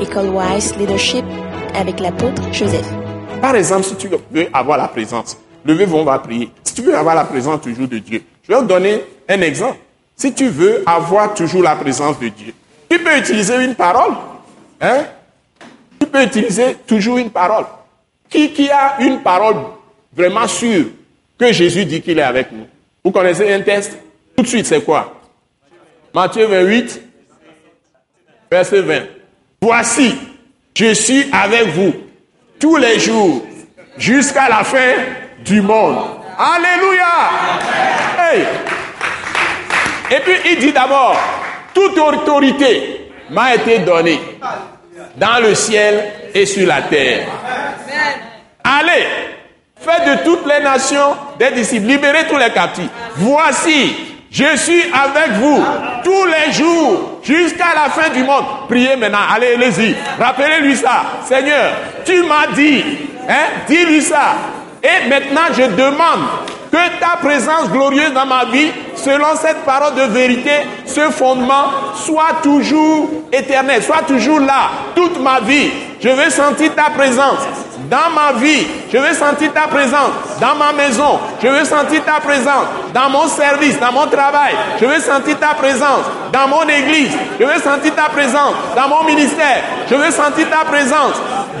École Wise Leadership avec l'apôtre Joseph. Par exemple, si tu veux avoir la présence, levez-vous, on va prier. Si tu veux avoir la présence toujours de Dieu, je vais vous donner un exemple. Si tu veux avoir toujours la présence de Dieu, tu peux utiliser une parole. Hein? Tu peux utiliser toujours une parole. Qui, qui a une parole vraiment sûre que Jésus dit qu'il est avec nous? Vous connaissez un test? Tout de suite, c'est quoi? Matthieu 28, verset 20. Voici, je suis avec vous tous les jours jusqu'à la fin du monde. Alléluia. Hey. Et puis il dit d'abord, toute autorité m'a été donnée dans le ciel et sur la terre. Allez, faites de toutes les nations des disciples, libérez tous les captifs. Voici, je suis avec vous tous les jours jusqu'à la fin du monde. Priez maintenant. Allez, allez-y. Rappelez-lui ça. Seigneur, tu m'as dit. Hein, dis-lui ça. Et maintenant, je demande que ta présence glorieuse dans ma vie, selon cette parole de vérité, ce fondement, soit toujours éternel, soit toujours là, toute ma vie. Je veux sentir ta présence dans ma vie. Je veux sentir ta présence dans ma maison. Je veux sentir ta présence dans mon service, dans mon travail. Je veux sentir ta présence dans mon église. Je veux sentir ta présence dans mon ministère. Je veux sentir ta présence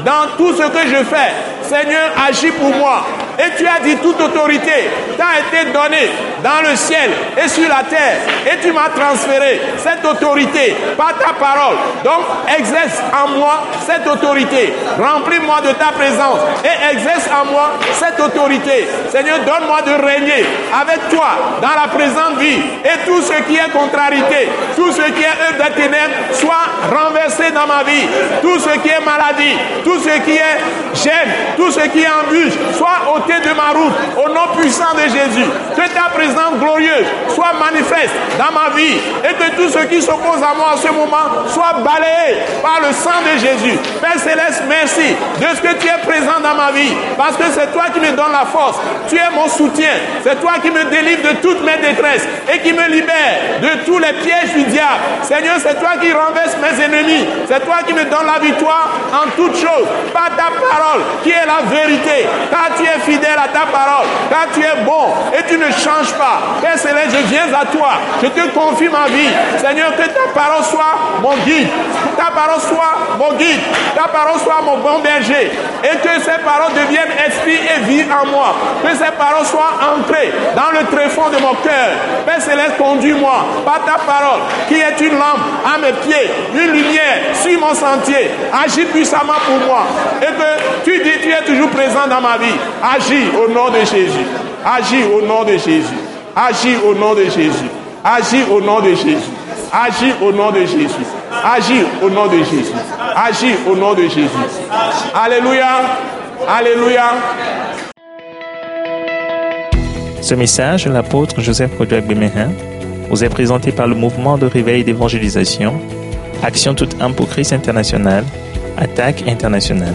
dans tout ce que je fais. Seigneur, agis pour moi. Et tu as dit toute autorité t'a été donnée dans le ciel et sur la terre. Et tu m'as transféré cette autorité par ta parole. Donc, exerce en moi cette autorité. Remplis-moi de ta présence et exerce en moi cette autorité. Seigneur, donne-moi de régner avec toi dans la présente vie. Et tout ce qui est contrariété, tout ce qui est œuvre des ténèbres soit renversé dans ma vie. Tout ce qui est maladie, tout ce qui est gêne, tout ce qui est embûche, soit de ma route au nom puissant de Jésus. Que ta présence glorieuse soit manifeste dans ma vie et que tout ce qui s'oppose à moi en ce moment soit balayé par le sang de Jésus. Père Céleste, merci de ce que tu es présent dans ma vie parce que c'est toi qui me donnes la force. Tu es mon soutien. C'est toi qui me délivre de toutes mes détresses et qui me libère de tous les pièges du diable. Seigneur, c'est toi qui renverse mes ennemis. C'est toi qui me donnes la victoire en toutes choses par ta parole qui est la vérité. Car tu es fidèle à ta parole. Car tu es bon et tu ne changes pas. Père Céleste, je viens à toi. Je te confie ma vie. Seigneur, que ta parole soit mon guide. Ta parole soit mon guide. Ta parole soit mon bon berger. Et que ces paroles deviennent esprit et vie en moi. Que ces paroles soient entrées dans le tréfonds de mon cœur. Père Céleste, conduis-moi par ta parole qui est une lampe à mes pieds, une lumière sur mon sentier. Agis puissamment pour moi. Et que tu dis, tu es toujours présent dans ma vie. Agis au nom de Jésus. Agis au nom de Jésus. Agis au nom de Jésus. Agis au nom de Jésus. Agis au nom de Jésus. Agis au nom de Jésus. Agis au nom de Jésus. Alléluia. Alléluia. Ce message l'apôtre Joseph Kodouak Bemehin vous est présenté par le mouvement de réveil d'évangélisation, Action toute âme pour Christ international, Attaque internationale.